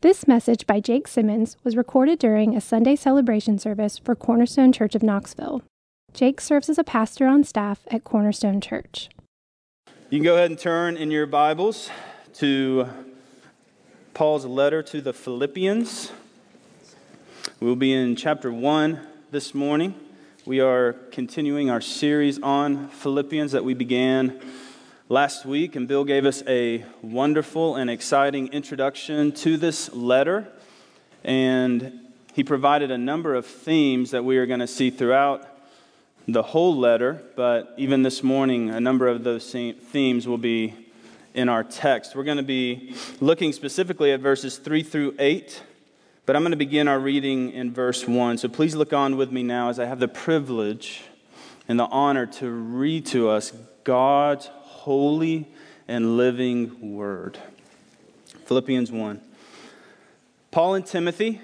This message by Jake Simmons was recorded during a Sunday celebration service for Cornerstone Church of Knoxville. Jake serves as a pastor on staff at Cornerstone Church. You can go ahead and turn in your Bibles to Paul's letter to the Philippians. We'll be in chapter 1 this morning. We are continuing our series on Philippians that we began last week, and Bill gave us a wonderful and exciting introduction to this letter. And he provided a number of themes that we are going to see throughout the whole letter, but even this morning, a number of those themes will be in our text. We're going to be looking specifically at verses 3 through 8, but I'm going to begin our reading in verse 1. So please look on with me now as I have the privilege and the honor to read to us God's holy and living word. Philippians 1. Paul and Timothy,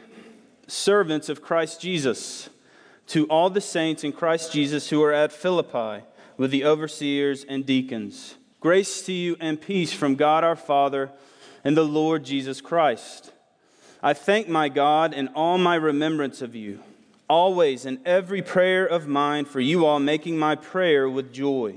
servants of Christ Jesus, to all the saints in Christ Jesus who are at Philippi, with the overseers and deacons. Grace to you and peace from God our Father and the Lord Jesus Christ. I thank my God in all my remembrance of you, always in every prayer of mine for you all, making my prayer with joy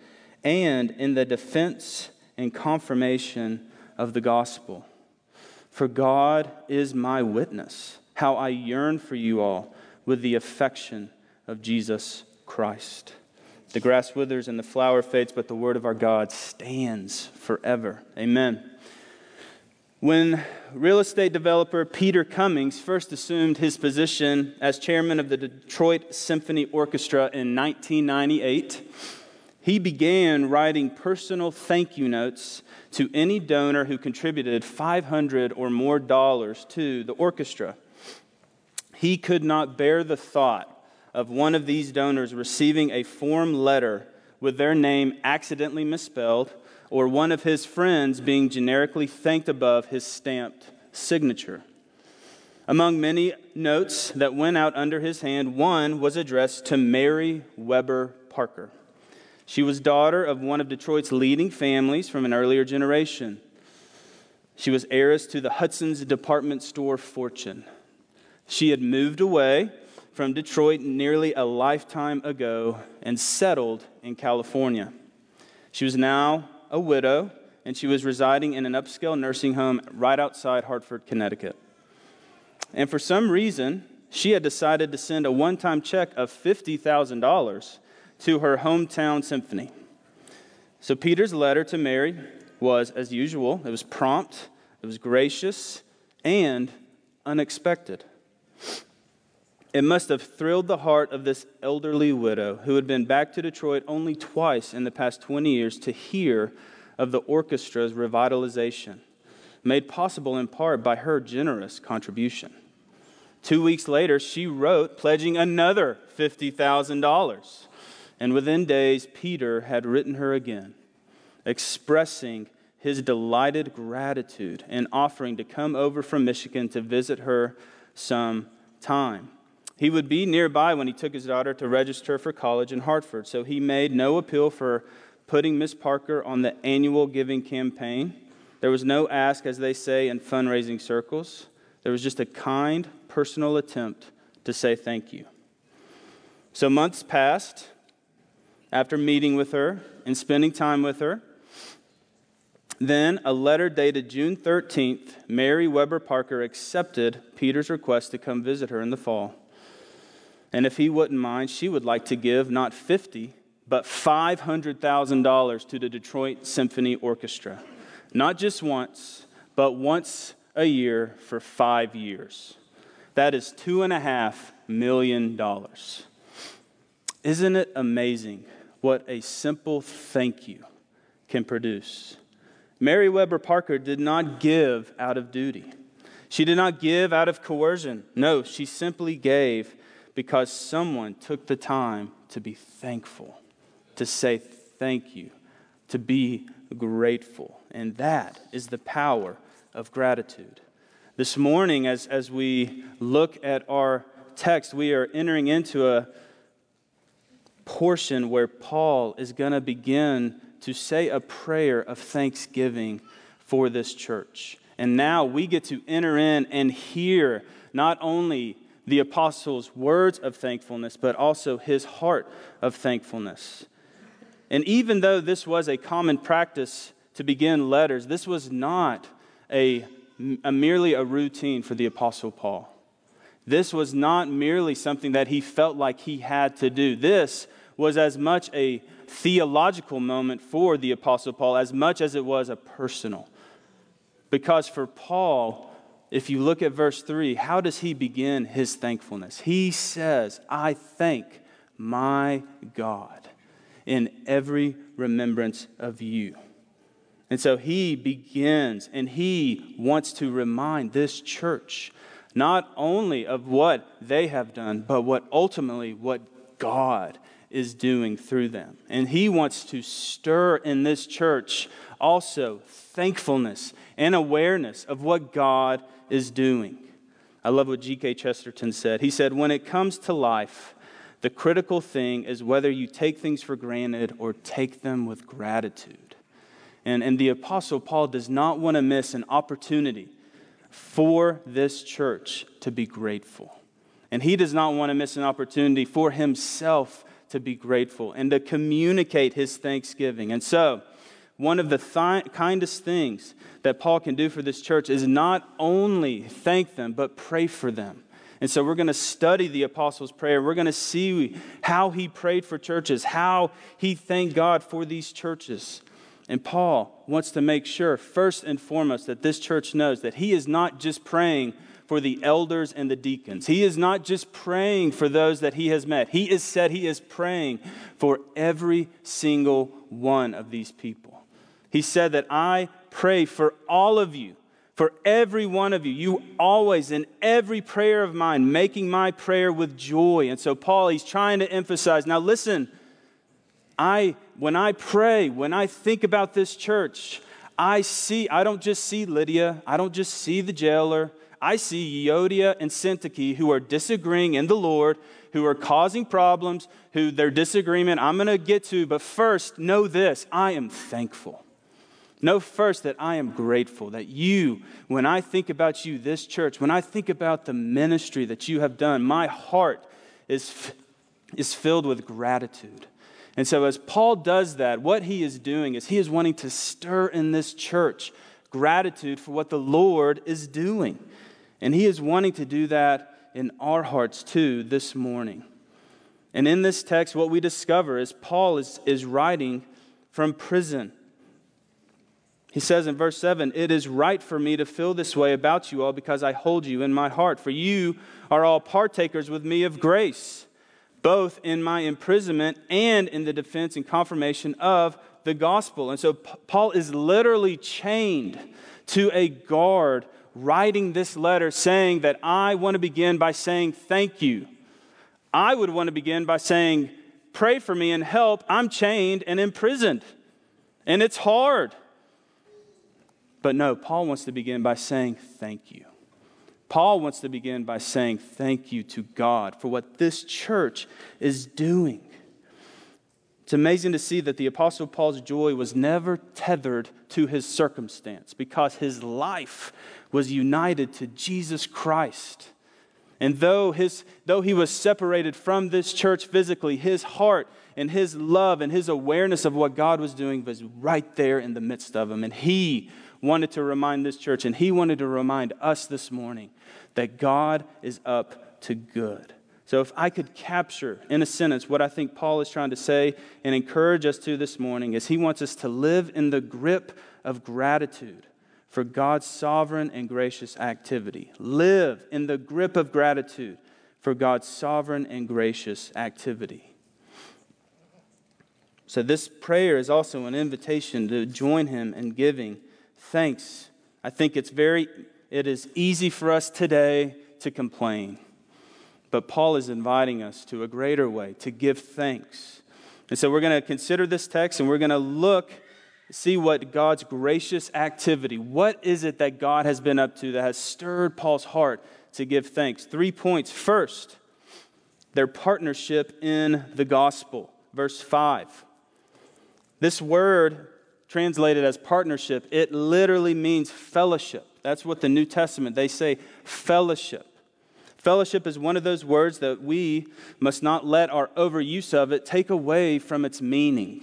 and in the defense and confirmation of the gospel. For God is my witness, how I yearn for you all with the affection of Jesus Christ. The grass withers and the flower fades, but the word of our God stands forever. Amen. When real estate developer Peter Cummings first assumed his position as chairman of the Detroit Symphony Orchestra in 1998, he began writing personal thank you notes to any donor who contributed 500 or more dollars to the orchestra. He could not bear the thought of one of these donors receiving a form letter with their name accidentally misspelled or one of his friends being generically thanked above his stamped signature. Among many notes that went out under his hand, one was addressed to Mary Webber Parker. She was daughter of one of Detroit's leading families from an earlier generation. She was heiress to the Hudson's department store fortune. She had moved away from Detroit nearly a lifetime ago and settled in California. She was now a widow, and she was residing in an upscale nursing home right outside Hartford, Connecticut. And for some reason, she had decided to send a one time check of $50,000 to her hometown symphony. So Peter's letter to Mary was, as usual, it was prompt, it was gracious, and unexpected. It must have thrilled the heart of this elderly widow who had been back to Detroit only twice in the past 20 years to hear of the orchestra's revitalization, made possible in part by her generous contribution. Two weeks later, she wrote pledging another $50,000. And within days, Peter had written her again, expressing his delighted gratitude and offering to come over from Michigan to visit her some time. He would be nearby when he took his daughter to register for college in Hartford, so he made no appeal for putting Miss Parker on the annual giving campaign. There was no ask, as they say in fundraising circles. There was just a kind, personal attempt to say thank you. So months passed, after meeting with her and spending time with her. Then, a letter dated June 13th, Mary Webber Parker accepted Peter's request to come visit her in the fall. And if he wouldn't mind, she would like to give not 50, but $500,000 to the Detroit Symphony Orchestra. Not just once, but once a year for five years. That is two and a half million dollars. Isn't it amazing what a simple thank you can produce. Mary Webber Parker did not give out of duty. She did not give out of coercion. No, she simply gave because someone took the time to be thankful, to say thank you, to be grateful. And that is the power of gratitude. This morning, as, as we look at our text, we are entering into a portion where Paul is going to begin to say a prayer of thanksgiving for this church. And now we get to enter in and hear not only the apostles' words of thankfulness, but also his heart of thankfulness. And even though this was a common practice to begin letters, this was not a, a merely a routine for the apostle Paul. This was not merely something that he felt like he had to do. This was as much a theological moment for the apostle Paul as much as it was a personal. Because for Paul, if you look at verse 3, how does he begin his thankfulness? He says, I thank my God in every remembrance of you. And so he begins and he wants to remind this church not only of what they have done, but what ultimately what God is doing through them. And he wants to stir in this church also thankfulness and awareness of what God is doing. I love what G.K. Chesterton said. He said, When it comes to life, the critical thing is whether you take things for granted or take them with gratitude. And, and the Apostle Paul does not want to miss an opportunity for this church to be grateful. And he does not want to miss an opportunity for himself to be grateful and to communicate his thanksgiving. And so, one of the th- kindest things that Paul can do for this church is not only thank them, but pray for them. And so we're going to study the Apostles' Prayer. We're going to see how he prayed for churches, how he thanked God for these churches. And Paul wants to make sure, first and foremost, that this church knows that he is not just praying for the elders and the deacons. He is not just praying for those that he has met. He has said he is praying for every single one of these people. He said that I pray for all of you, for every one of you. You always, in every prayer of mine, making my prayer with joy. And so, Paul, he's trying to emphasize now, listen, I, when I pray, when I think about this church, I see, I don't just see Lydia, I don't just see the jailer. I see Euodia and Syntyche who are disagreeing in the Lord, who are causing problems, who their disagreement I'm going to get to. But first, know this I am thankful. Know first that I am grateful that you, when I think about you, this church, when I think about the ministry that you have done, my heart is, is filled with gratitude. And so, as Paul does that, what he is doing is he is wanting to stir in this church gratitude for what the Lord is doing. And he is wanting to do that in our hearts too this morning. And in this text, what we discover is Paul is, is writing from prison. He says in verse 7 It is right for me to feel this way about you all because I hold you in my heart, for you are all partakers with me of grace, both in my imprisonment and in the defense and confirmation of the gospel. And so Paul is literally chained to a guard, writing this letter saying that I want to begin by saying thank you. I would want to begin by saying, Pray for me and help. I'm chained and imprisoned, and it's hard. But no, Paul wants to begin by saying thank you. Paul wants to begin by saying thank you to God for what this church is doing. It's amazing to see that the Apostle Paul's joy was never tethered to his circumstance because his life was united to Jesus Christ. And though, his, though he was separated from this church physically, his heart and his love and his awareness of what God was doing was right there in the midst of him. And he wanted to remind this church, and he wanted to remind us this morning that God is up to good. So, if I could capture in a sentence what I think Paul is trying to say and encourage us to this morning, is he wants us to live in the grip of gratitude for God's sovereign and gracious activity. Live in the grip of gratitude for God's sovereign and gracious activity. So, this prayer is also an invitation to join him in giving thanks. I think it's very it is easy for us today to complain. But Paul is inviting us to a greater way, to give thanks. And so we're going to consider this text and we're going to look, see what God's gracious activity, what is it that God has been up to that has stirred Paul's heart to give thanks? Three points. First, their partnership in the gospel. Verse 5. This word translated as partnership, it literally means fellowship. That's what the New Testament, they say fellowship. Fellowship is one of those words that we must not let our overuse of it take away from its meaning.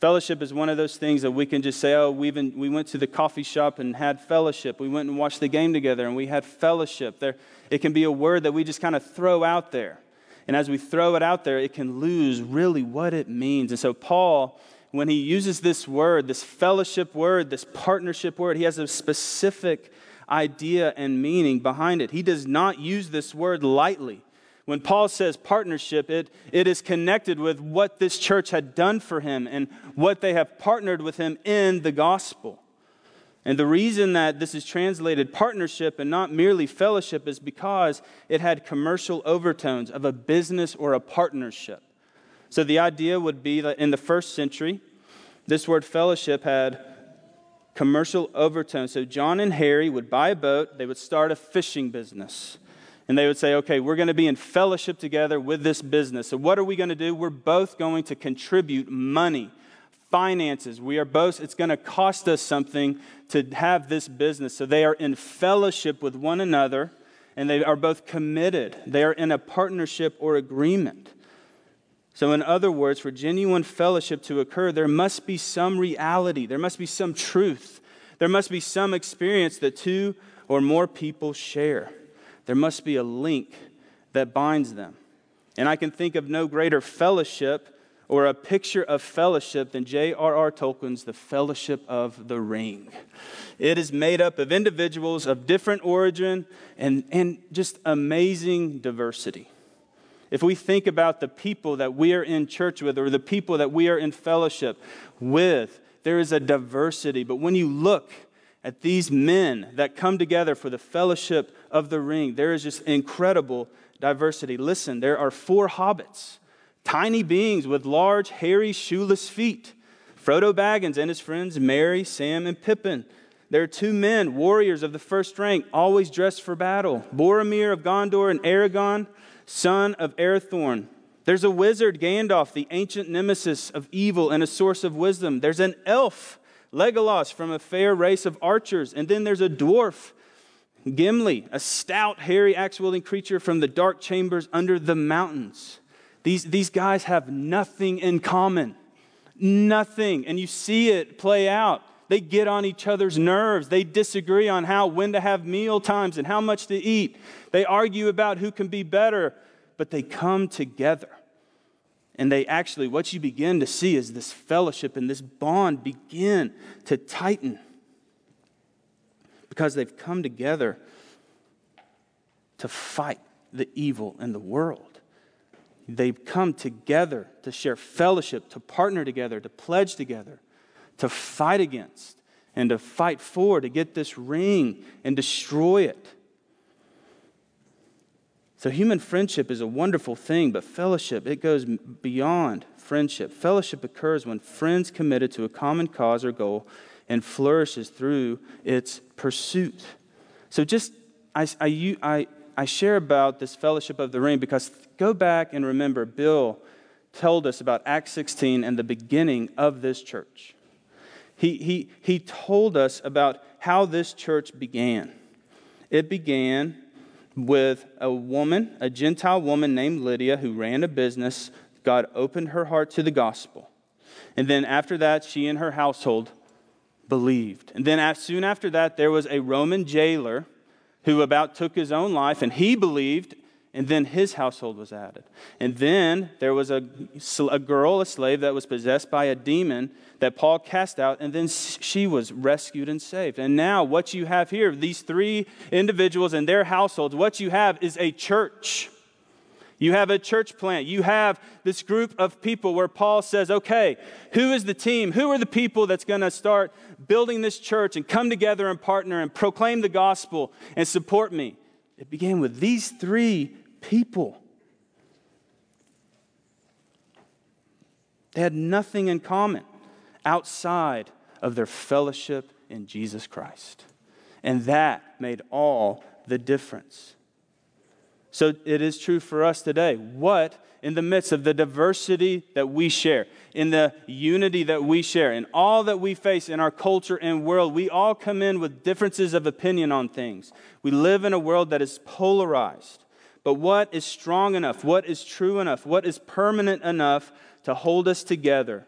Fellowship is one of those things that we can just say, oh, we we went to the coffee shop and had fellowship. We went and watched the game together and we had fellowship. There, it can be a word that we just kind of throw out there. And as we throw it out there, it can lose really what it means. And so, Paul, when he uses this word, this fellowship word, this partnership word, he has a specific idea and meaning behind it. He does not use this word lightly. When Paul says partnership, it, it is connected with what this church had done for him and what they have partnered with him in the gospel. And the reason that this is translated partnership and not merely fellowship is because it had commercial overtones of a business or a partnership. So the idea would be that in the first century, this word fellowship had commercial overtone. So John and Harry would buy a boat, they would start a fishing business. And they would say, okay, we're going to be in fellowship together with this business. So, what are we going to do? We're both going to contribute money, finances. We are both, it's going to cost us something to have this business. So, they are in fellowship with one another and they are both committed. They are in a partnership or agreement. So, in other words, for genuine fellowship to occur, there must be some reality, there must be some truth, there must be some experience that two or more people share. There must be a link that binds them. And I can think of no greater fellowship or a picture of fellowship than J.R.R. Tolkien's The Fellowship of the Ring. It is made up of individuals of different origin and, and just amazing diversity. If we think about the people that we are in church with or the people that we are in fellowship with, there is a diversity. But when you look at these men that come together for the fellowship of the ring, there is just incredible diversity. Listen, there are four hobbits, tiny beings with large, hairy, shoeless feet. Frodo Baggins and his friends Merry, Sam, and Pippin. There are two men, warriors of the first rank, always dressed for battle Boromir of Gondor and Aragorn son of Arathorn. There's a wizard, Gandalf, the ancient nemesis of evil and a source of wisdom. There's an elf, Legolas, from a fair race of archers. And then there's a dwarf, Gimli, a stout, hairy, axe wielding creature from the dark chambers under the mountains. These, these guys have nothing in common. Nothing. And you see it play out. They get on each other's nerves. They disagree on how, when to have meal times and how much to eat. They argue about who can be better, but they come together. And they actually, what you begin to see is this fellowship and this bond begin to tighten because they've come together to fight the evil in the world. They've come together to share fellowship, to partner together, to pledge together to fight against and to fight for to get this ring and destroy it. So, human friendship is a wonderful thing, but fellowship, it goes beyond friendship. Fellowship occurs when friends committed to a common cause or goal and flourishes through its pursuit. So, just I, I, I, I share about this fellowship of the ring because go back and remember Bill told us about Acts 16 and the beginning of this church. He, he, he told us about how this church began. It began with a woman, a Gentile woman named Lydia, who ran a business. God opened her heart to the gospel. And then after that, she and her household believed. And then soon after that, there was a Roman jailer who about took his own life, and he believed and then his household was added. And then there was a, a girl, a slave, that was possessed by a demon that Paul cast out, and then she was rescued and saved. And now, what you have here, these three individuals and their households, what you have is a church. You have a church plant. You have this group of people where Paul says, okay, who is the team? Who are the people that's going to start building this church and come together and partner and proclaim the gospel and support me? It began with these three people. They had nothing in common outside of their fellowship in Jesus Christ. And that made all the difference. So it is true for us today. What, in the midst of the diversity that we share, in the unity that we share, in all that we face in our culture and world, we all come in with differences of opinion on things. We live in a world that is polarized. But what is strong enough? What is true enough? What is permanent enough to hold us together?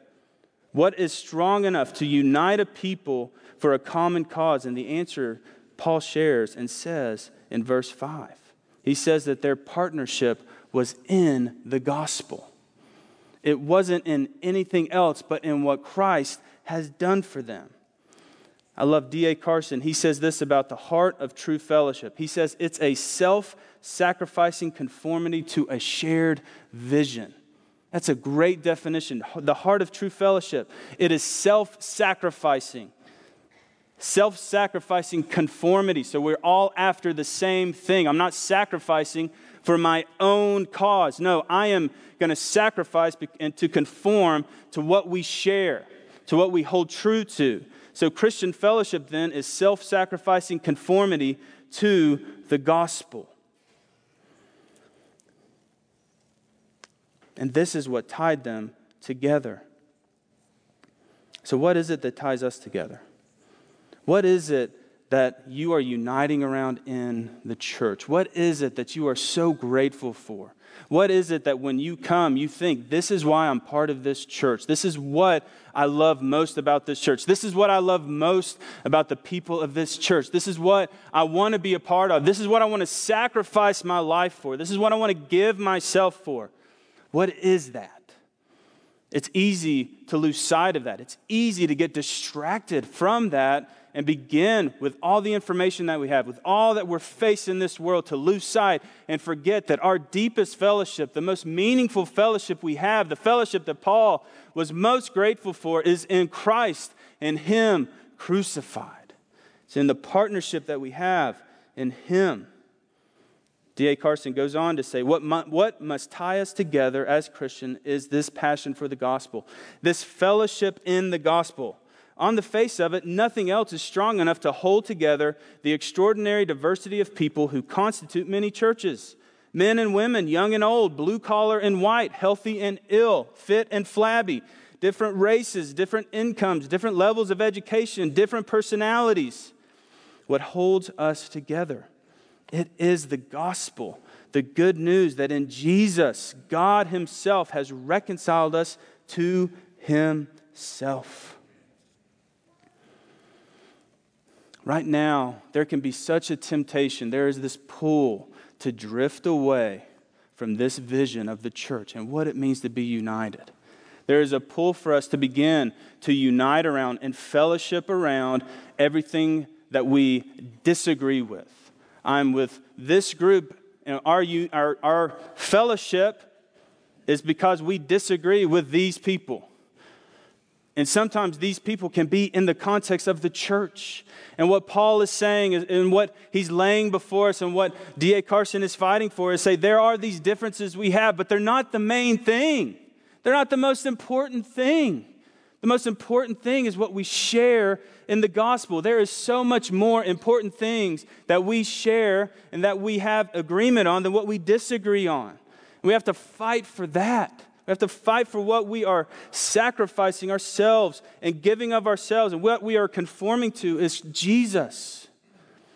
What is strong enough to unite a people for a common cause? And the answer Paul shares and says in verse 5 he says that their partnership was in the gospel. It wasn't in anything else, but in what Christ has done for them. I love D.A. Carson. He says this about the heart of true fellowship. He says it's a self sacrificing conformity to a shared vision. That's a great definition. The heart of true fellowship. It is self sacrificing self sacrificing conformity. So we're all after the same thing. I'm not sacrificing for my own cause. No, I am going to sacrifice and to conform to what we share, to what we hold true to. So Christian fellowship then is self sacrificing conformity to the gospel. And this is what tied them together. So, what is it that ties us together? What is it that you are uniting around in the church? What is it that you are so grateful for? What is it that when you come, you think, this is why I'm part of this church? This is what I love most about this church. This is what I love most about the people of this church. This is what I want to be a part of. This is what I want to sacrifice my life for. This is what I want to give myself for. What is that? It's easy to lose sight of that. It's easy to get distracted from that and begin with all the information that we have, with all that we're facing in this world, to lose sight and forget that our deepest fellowship, the most meaningful fellowship we have, the fellowship that Paul was most grateful for, is in Christ and Him crucified. It's in the partnership that we have in Him. D.A. Carson goes on to say, what, what must tie us together as Christian is this passion for the gospel, this fellowship in the gospel on the face of it, nothing else is strong enough to hold together the extraordinary diversity of people who constitute many churches men and women, young and old, blue collar and white, healthy and ill, fit and flabby, different races, different incomes, different levels of education, different personalities. What holds us together? It is the gospel, the good news that in Jesus, God Himself has reconciled us to Himself. Right now, there can be such a temptation. There is this pull to drift away from this vision of the church and what it means to be united. There is a pull for us to begin to unite around and fellowship around everything that we disagree with. I'm with this group, and our, our, our fellowship is because we disagree with these people. And sometimes these people can be in the context of the church. And what Paul is saying and what he's laying before us and what D.A. Carson is fighting for is say there are these differences we have, but they're not the main thing. They're not the most important thing. The most important thing is what we share in the gospel. There is so much more important things that we share and that we have agreement on than what we disagree on. We have to fight for that. We have to fight for what we are sacrificing ourselves and giving of ourselves. And what we are conforming to is Jesus.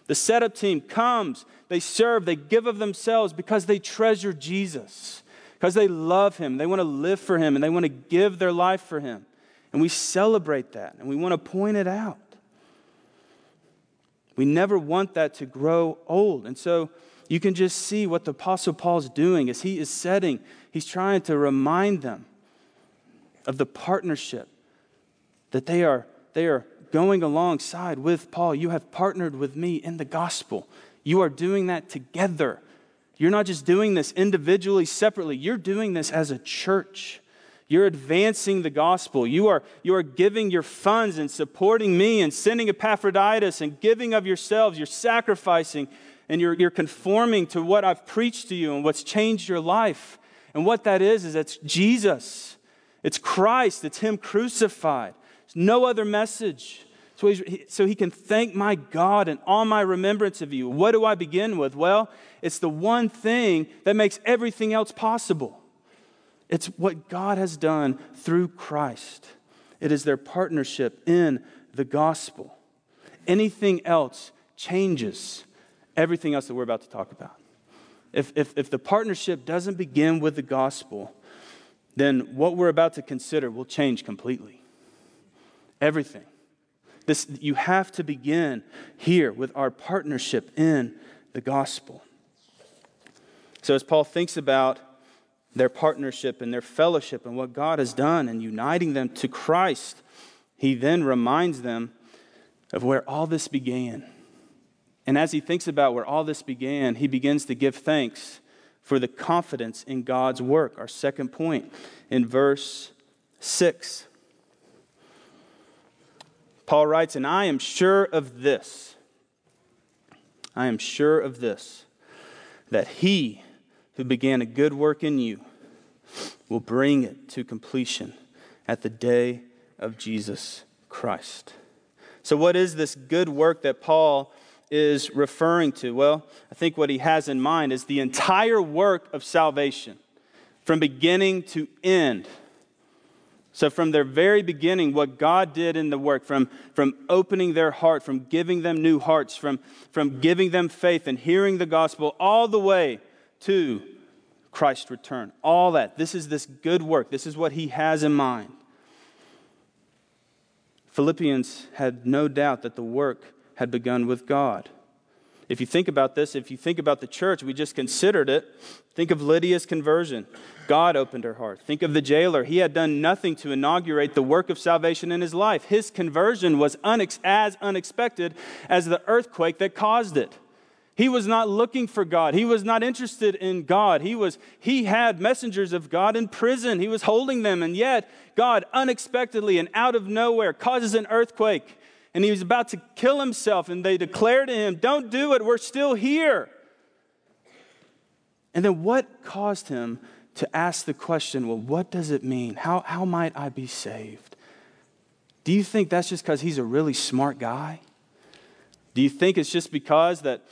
The setup team comes, they serve, they give of themselves because they treasure Jesus, because they love him, they want to live for him, and they want to give their life for him. And we celebrate that and we want to point it out. We never want that to grow old. And so you can just see what the Apostle Paul's doing as he is setting He's trying to remind them of the partnership that they are, they are going alongside with Paul. You have partnered with me in the gospel. You are doing that together. You're not just doing this individually, separately. You're doing this as a church. You're advancing the gospel. You are, you are giving your funds and supporting me and sending Epaphroditus and giving of yourselves. You're sacrificing and you're, you're conforming to what I've preached to you and what's changed your life. And what that is, is it's Jesus. It's Christ. It's Him crucified. There's no other message. So, so he can thank my God and all my remembrance of you. What do I begin with? Well, it's the one thing that makes everything else possible. It's what God has done through Christ. It is their partnership in the gospel. Anything else changes everything else that we're about to talk about. If, if, if the partnership doesn't begin with the gospel, then what we're about to consider will change completely. Everything. This, you have to begin here with our partnership in the gospel. So, as Paul thinks about their partnership and their fellowship and what God has done and uniting them to Christ, he then reminds them of where all this began. And as he thinks about where all this began, he begins to give thanks for the confidence in God's work. Our second point in verse 6. Paul writes, And I am sure of this. I am sure of this, that he who began a good work in you will bring it to completion at the day of Jesus Christ. So, what is this good work that Paul is referring to? Well, I think what he has in mind is the entire work of salvation from beginning to end. So, from their very beginning, what God did in the work, from, from opening their heart, from giving them new hearts, from, from giving them faith and hearing the gospel, all the way to Christ's return. All that. This is this good work. This is what he has in mind. Philippians had no doubt that the work had begun with God. If you think about this, if you think about the church, we just considered it. Think of Lydia's conversion. God opened her heart. Think of the jailer. He had done nothing to inaugurate the work of salvation in his life. His conversion was unex- as unexpected as the earthquake that caused it. He was not looking for God. He was not interested in God. He was he had messengers of God in prison. He was holding them and yet God unexpectedly and out of nowhere causes an earthquake and he was about to kill himself, and they declare to him, Don't do it, we're still here. And then what caused him to ask the question, Well, what does it mean? How, how might I be saved? Do you think that's just because he's a really smart guy? Do you think it's just because that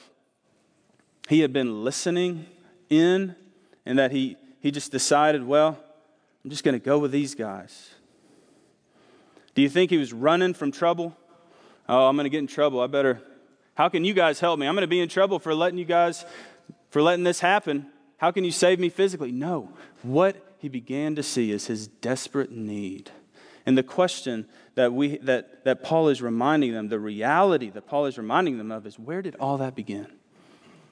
he had been listening in and that he, he just decided, well, I'm just going to go with these guys? Do you think he was running from trouble? Oh, I'm going to get in trouble. I better. How can you guys help me? I'm going to be in trouble for letting you guys, for letting this happen. How can you save me physically? No. What he began to see is his desperate need. And the question that, we, that, that Paul is reminding them, the reality that Paul is reminding them of, is where did all that begin?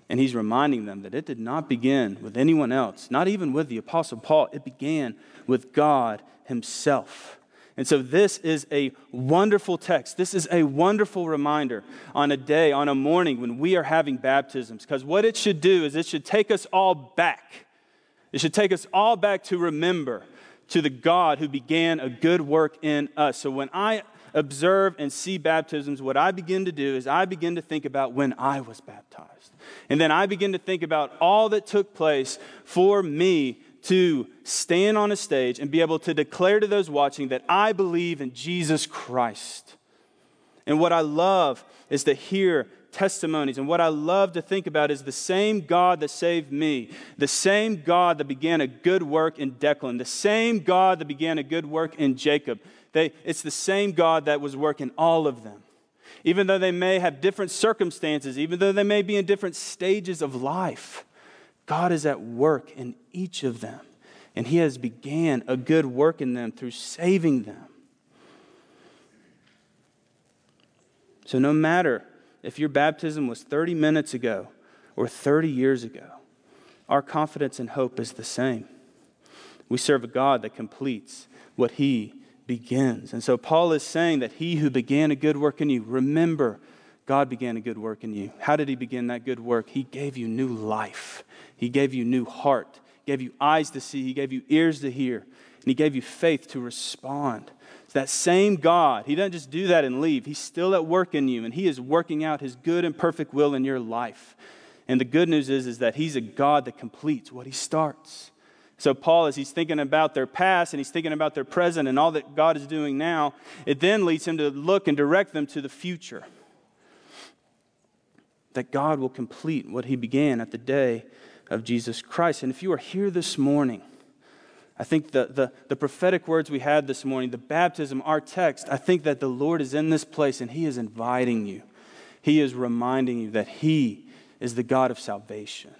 And he's reminding them that it did not begin with anyone else, not even with the Apostle Paul. It began with God himself. And so, this is a wonderful text. This is a wonderful reminder on a day, on a morning when we are having baptisms. Because what it should do is it should take us all back. It should take us all back to remember to the God who began a good work in us. So, when I observe and see baptisms, what I begin to do is I begin to think about when I was baptized. And then I begin to think about all that took place for me to stand on a stage and be able to declare to those watching that I believe in Jesus Christ. And what I love is to hear testimonies. And what I love to think about is the same God that saved me, the same God that began a good work in Declan, the same God that began a good work in Jacob. They, it's the same God that was working all of them. Even though they may have different circumstances, even though they may be in different stages of life, God is at work in each of them, and He has began a good work in them through saving them. So, no matter if your baptism was 30 minutes ago or 30 years ago, our confidence and hope is the same. We serve a God that completes what He begins. And so, Paul is saying that He who began a good work in you, remember God began a good work in you. How did He begin that good work? He gave you new life, He gave you new heart, He gave you eyes to see, He gave you ears to hear, and He gave you faith to respond. It's that same God. He doesn't just do that and leave, He's still at work in you, and He is working out His good and perfect will in your life. And the good news is, is that He's a God that completes what He starts. So, Paul, as he's thinking about their past and he's thinking about their present and all that God is doing now, it then leads him to look and direct them to the future. That God will complete what he began at the day of Jesus Christ. And if you are here this morning, I think the, the, the, prophetic words we had this morning, the baptism, our text, I think that the Lord is in this place and He is inviting you. He is reminding you that He is the God of salvation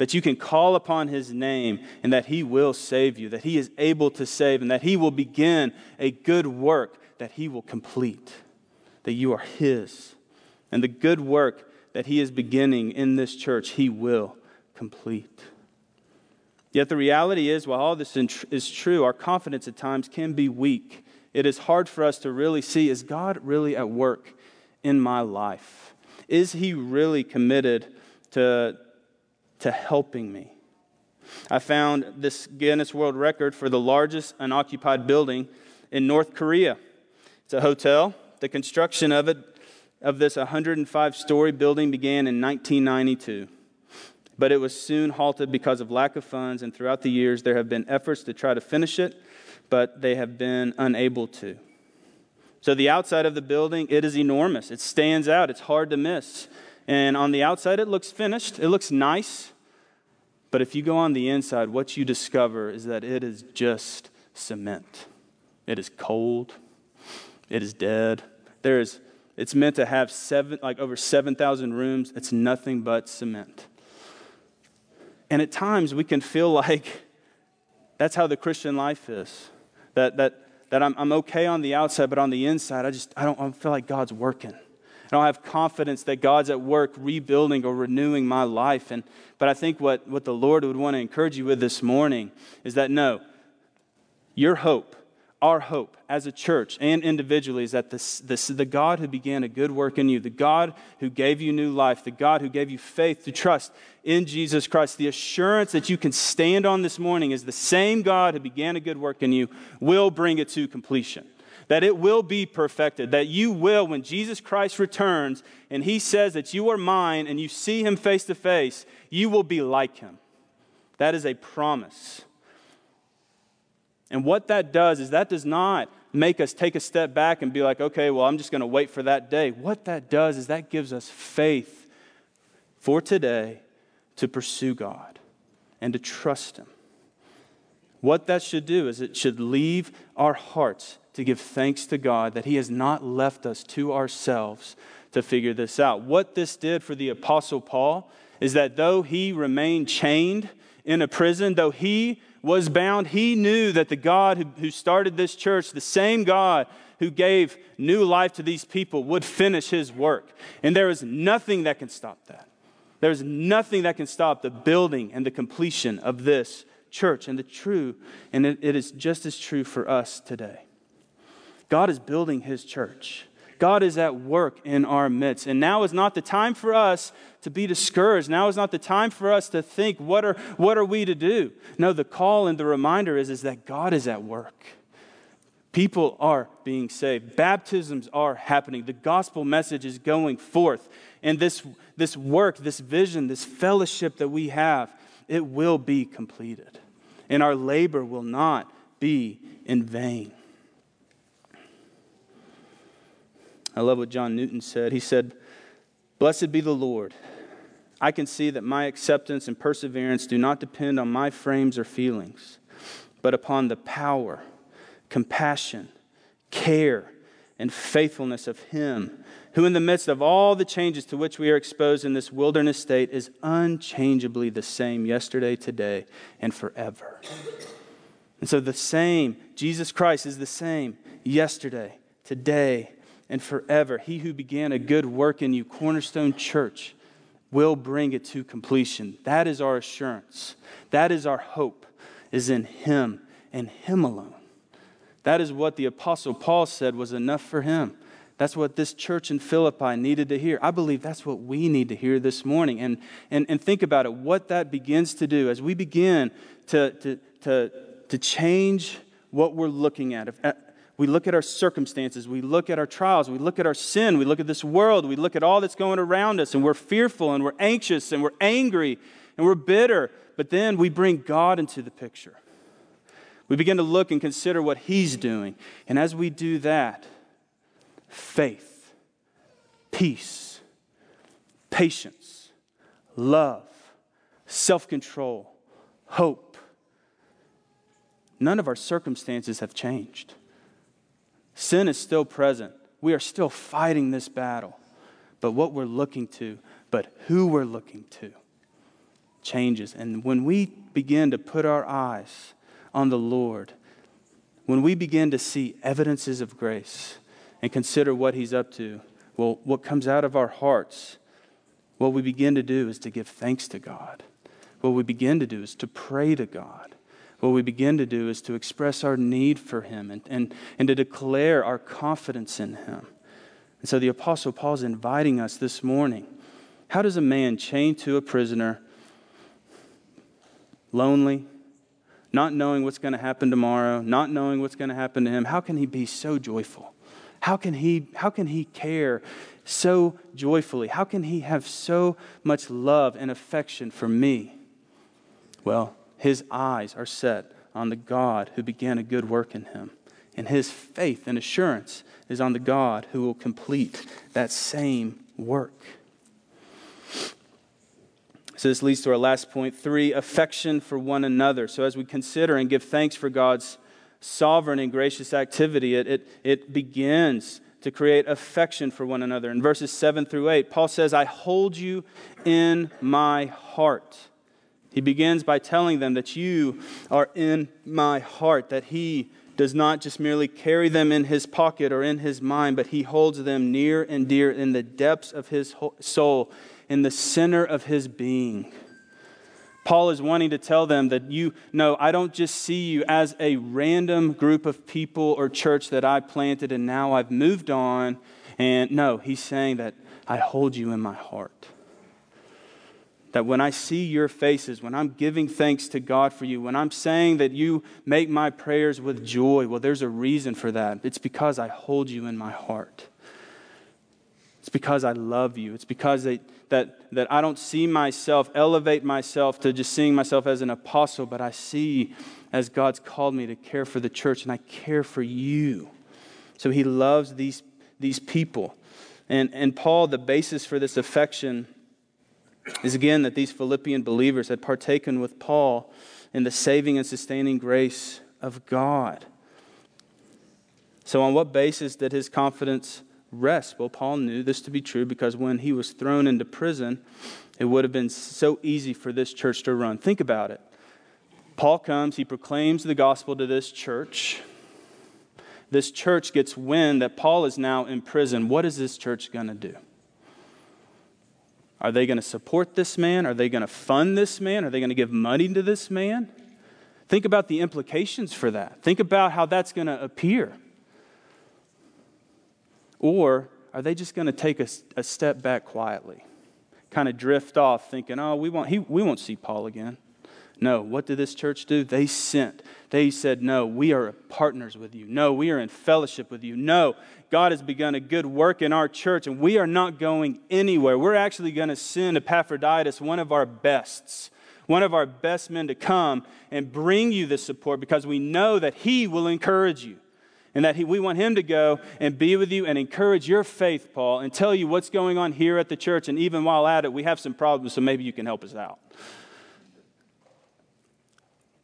that you can call upon his name and that he will save you, that he is able to save, and that he will begin a good work that he will complete, that you are his. And the good work that he is beginning in this church, he will complete. Yet the reality is, while all this is true, our confidence at times can be weak. It is hard for us to really see is God really at work in my life? Is he really committed to, to helping me. I found this Guinness World Record for the largest unoccupied building in North Korea. It's a hotel. The construction of it, of this 105 story building, began in 1992. But it was soon halted because of lack of funds, and throughout the years, there have been efforts to try to finish it, but they have been unable to. So, the outside of the building, it is enormous. It stands out, it's hard to miss. And on the outside, it looks finished, it looks nice. But if you go on the inside, what you discover is that it is just cement. It is cold. It is dead. There is, it's meant to have seven, like over 7,000 rooms. It's nothing but cement. And at times we can feel like that's how the Christian life is. That, that, that I'm, I'm okay on the outside, but on the inside, I just I don't, I don't feel like God's working. I don't have confidence that God's at work rebuilding or renewing my life. And, but I think what, what the Lord would want to encourage you with this morning is that no, your hope, our hope as a church and individually is that this, this, the God who began a good work in you, the God who gave you new life, the God who gave you faith to trust in Jesus Christ, the assurance that you can stand on this morning is the same God who began a good work in you will bring it to completion that it will be perfected, that you will, when Jesus Christ returns and he says that you are mine and you see him face to face, you will be like him. That is a promise. And what that does is that does not make us take a step back and be like, okay, well, I'm just going to wait for that day. What that does is that gives us faith for today to pursue God and to trust Him. What that should do is it should leave our hearts to give thanks to God that He has not left us to ourselves to figure this out. What this did for the Apostle Paul is that though he remained chained in a prison, though he was bound, he knew that the God who, started this church, the same God who gave new life to these people, would finish his work. And there is nothing that can stop that. There's nothing that can stop the building and the completion of this church. And the true, and it is just as true for us today. God is building his church. God is at work in our midst. And now is not the time for us to be discouraged. Now is not the time for us to think, what are, what are we to do? No, the call and the reminder is, is that God is at work. People are being saved. Baptisms are happening. The gospel message is going forth. And this, this work, this vision, this fellowship that we have, it will be completed. And our labor will not be in vain. I love what John Newton said. He said, Blessed be the Lord. I can see that my acceptance and perseverance do not depend on my frames or feelings, but upon the power, compassion, care, and faithfulness of Him who, in the midst of all the changes to which we are exposed in this wilderness state, is unchangeably the same yesterday, today, and forever. And so, the same, Jesus Christ is the same yesterday, today, and forever. He who began a good work in you, Cornerstone Church, will bring it to completion. That is our assurance. That is our hope, is in Him and Him alone. That is what the Apostle Paul said was enough for him. That's what this church in Philippi needed to hear. I believe that's what we need to hear this morning. And, and, and think about it, what that begins to do as we begin to, to, to, to change what we're looking at. We look at our circumstances, we look at our trials, we look at our sin, we look at this world, we look at all that's going around us, and we're fearful and we're anxious and we're angry and we're bitter. But then we bring God into the picture. We begin to look and consider what He's doing. And as we do that, faith, peace, patience, love, self control, hope. None of our circumstances have changed. Sin is still present. We are still fighting this battle. But what we're looking to, but who we're looking to, changes. And when we begin to put our eyes on the Lord, when we begin to see evidences of grace, and consider what He's up to, well, what comes out of our hearts, what we begin to do is to give thanks to God. What we begin to do is to pray to God. What we begin to do is to express our need for Him and, and, and to declare our confidence in Him. And so the Apostle Paul is inviting us this morning. How does a man chained to a prisoner, lonely, not knowing what's going to happen tomorrow, not knowing what's going to happen to him, how can he be so joyful? How can he, how can he care so joyfully? How can he have so much love and affection for me? Well, his eyes are set on the God who began a good work in him. And his faith and assurance is on the God who will complete that same work. So, this leads to our last point three, affection for one another. So, as we consider and give thanks for God's sovereign and gracious activity, it, it, it begins to create affection for one another. In verses 7 through 8, Paul says, I hold you in my heart. He begins by telling them that you are in my heart, that he does not just merely carry them in his pocket or in his mind, but he holds them near and dear in the depths of his soul, in the center of his being. Paul is wanting to tell them that you know, I don't just see you as a random group of people or church that I planted and now I've moved on. And no, he's saying that I hold you in my heart. That when I see your faces, when I'm giving thanks to God for you, when I'm saying that you make my prayers with joy, well, there's a reason for that. It's because I hold you in my heart. It's because I love you. It's because they, that, that I don't see myself, elevate myself to just seeing myself as an apostle, but I see as God's called me to care for the church, and I care for you. So he loves these, these people. And, and Paul, the basis for this affection is again that these Philippian believers had partaken with Paul in the saving and sustaining grace of God. So, on what basis did his confidence rest. Well, Paul knew this to be true because when he was thrown into prison, it would have been so easy for this church to run. Think about it. Paul comes, he proclaims the gospel to this church. This church gets wind that Paul is now in prison. What is this church going to do? Are they going to support this man? Are they going to fund this man? Are they going to give money to this man? Think about the implications for that. Think about how that's going to appear. Or are they just going to take a, a step back quietly, kind of drift off, thinking, oh, we won't, he, we won't see Paul again? No. What did this church do? They sent. They said, No, we are partners with you. No, we are in fellowship with you. No, God has begun a good work in our church, and we are not going anywhere. We're actually going to send Epaphroditus, one of our bests, one of our best men, to come and bring you this support because we know that he will encourage you and that he, we want him to go and be with you and encourage your faith, Paul, and tell you what's going on here at the church. And even while at it, we have some problems, so maybe you can help us out.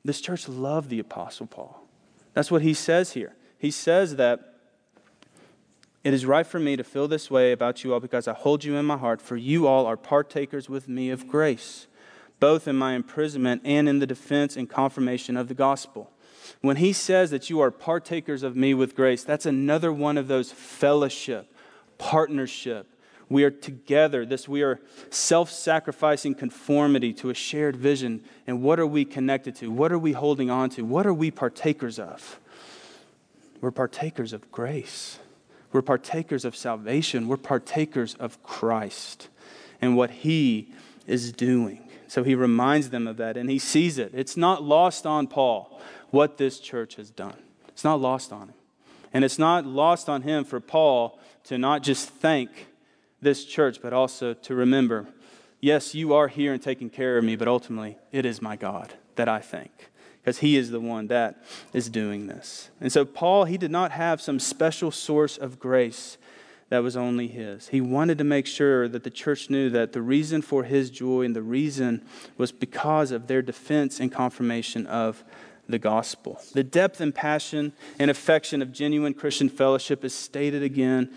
This church loved the Apostle Paul. That's what he says here. He says that it is right for me to feel this way about you all because I hold you in my heart, for you all are partakers with me of grace, both in my imprisonment and in the defense and confirmation of the gospel. When he says that you are partakers of me with grace, that's another one of those fellowship, partnership. We are together. This we are self-sacrificing conformity to a shared vision. And what are we connected to? What are we holding on to? What are we partakers of? We're partakers of grace. We're partakers of salvation. We're partakers of Christ and what he is doing. So he reminds them of that and he sees it. It's not lost on Paul what this church has done. It's not lost on him. And it's not lost on him for Paul to not just thank this church, but also to remember yes, you are here and taking care of me, but ultimately it is my God that I thank because he is the one that is doing this. And so, Paul, he did not have some special source of grace that was only his. He wanted to make sure that the church knew that the reason for his joy and the reason was because of their defense and confirmation of the gospel. The depth and passion and affection of genuine Christian fellowship is stated again,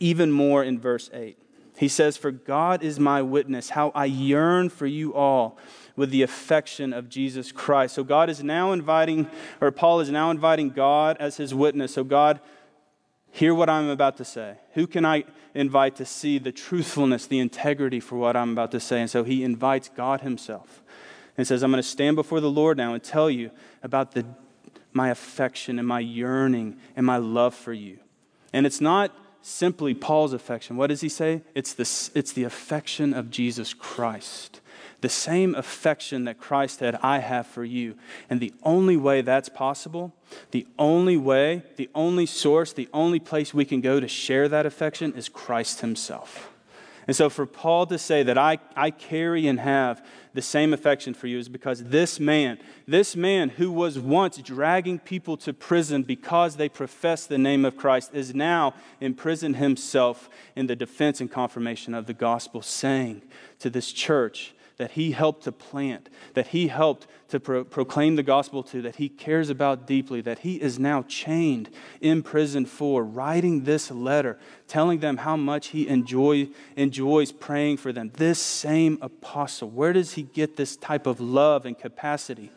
even more in verse 8. He says, For God is my witness, how I yearn for you all with the affection of Jesus Christ. So God is now inviting, or Paul is now inviting God as his witness. So, God, hear what I'm about to say. Who can I invite to see the truthfulness, the integrity for what I'm about to say? And so he invites God himself and says, I'm going to stand before the Lord now and tell you about the, my affection and my yearning and my love for you. And it's not simply Paul's affection. What does he say? It's the, it's the affection of Jesus Christ. The same affection that Christ had, I have for you. And the only way that's possible, the only way, the only source, the only place we can go to share that affection is Christ Himself. And so for Paul to say that I, I carry and have the same affection for you is because this man, this man who was once dragging people to prison because they professed the name of Christ, is now imprisoned himself in the defense and confirmation of the gospel, saying to this church, that he helped to plant, that he helped to pro- proclaim the gospel to, that he cares about deeply, that he is now chained in prison for, writing this letter, telling them how much he enjoy, enjoys praying for them. This same apostle, where does he get this type of love and capacity?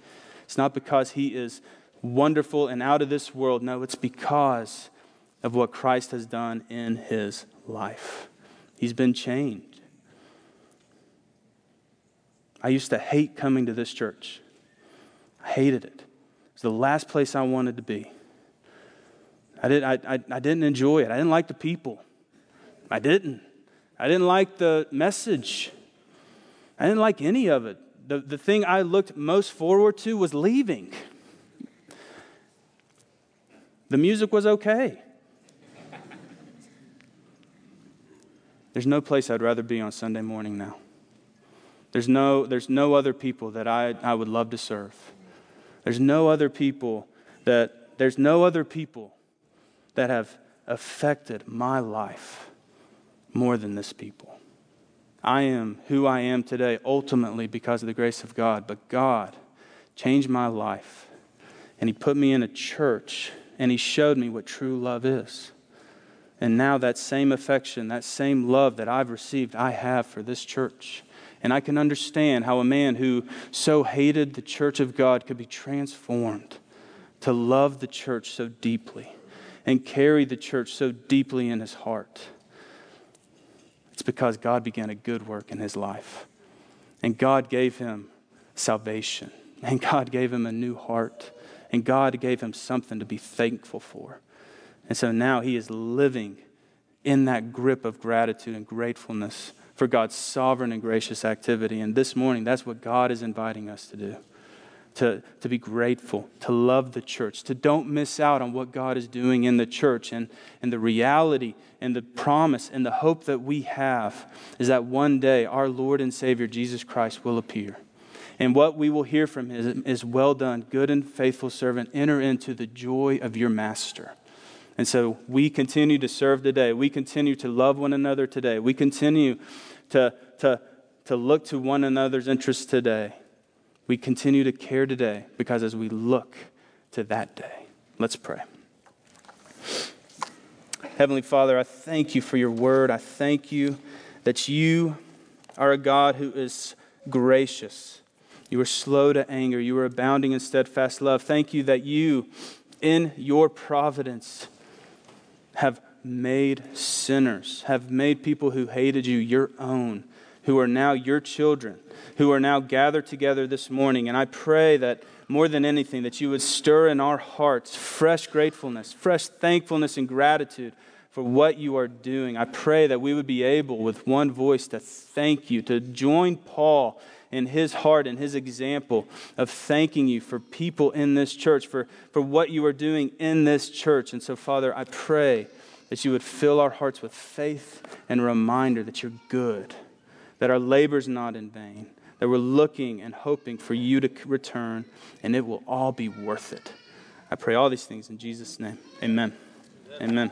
It's not because he is wonderful and out of this world. No, it's because of what Christ has done in his life. He's been chained. I used to hate coming to this church. I hated it. It was the last place I wanted to be. I, did, I, I, I didn't enjoy it. I didn't like the people. I didn't. I didn't like the message. I didn't like any of it. The, the thing I looked most forward to was leaving. The music was okay. There's no place I'd rather be on Sunday morning now. There's no, there's no other people that I, I would love to serve. There's no other people that, there's no other people that have affected my life more than this people. I am who I am today ultimately because of the grace of God, but God changed my life and He put me in a church and He showed me what true love is. And now that same affection, that same love that I've received, I have for this church. And I can understand how a man who so hated the church of God could be transformed to love the church so deeply and carry the church so deeply in his heart. It's because God began a good work in his life. And God gave him salvation. And God gave him a new heart. And God gave him something to be thankful for. And so now he is living in that grip of gratitude and gratefulness for God's sovereign and gracious activity. And this morning, that's what God is inviting us to do to, to be grateful, to love the church, to don't miss out on what God is doing in the church. And, and the reality and the promise and the hope that we have is that one day our Lord and Savior Jesus Christ will appear. And what we will hear from him is, is well done, good and faithful servant. Enter into the joy of your master. And so we continue to serve today. We continue to love one another today. We continue to, to, to look to one another's interests today. We continue to care today because as we look to that day, let's pray. Heavenly Father, I thank you for your word. I thank you that you are a God who is gracious. You are slow to anger. You are abounding in steadfast love. Thank you that you, in your providence, have made sinners, have made people who hated you your own, who are now your children, who are now gathered together this morning. And I pray that more than anything, that you would stir in our hearts fresh gratefulness, fresh thankfulness and gratitude for what you are doing. I pray that we would be able, with one voice, to thank you, to join Paul in his heart and his example of thanking you for people in this church, for, for what you are doing in this church. And so, Father, I pray that you would fill our hearts with faith and reminder that you're good, that our labor is not in vain, that we're looking and hoping for you to return, and it will all be worth it. I pray all these things in Jesus' name. Amen. Amen. Amen.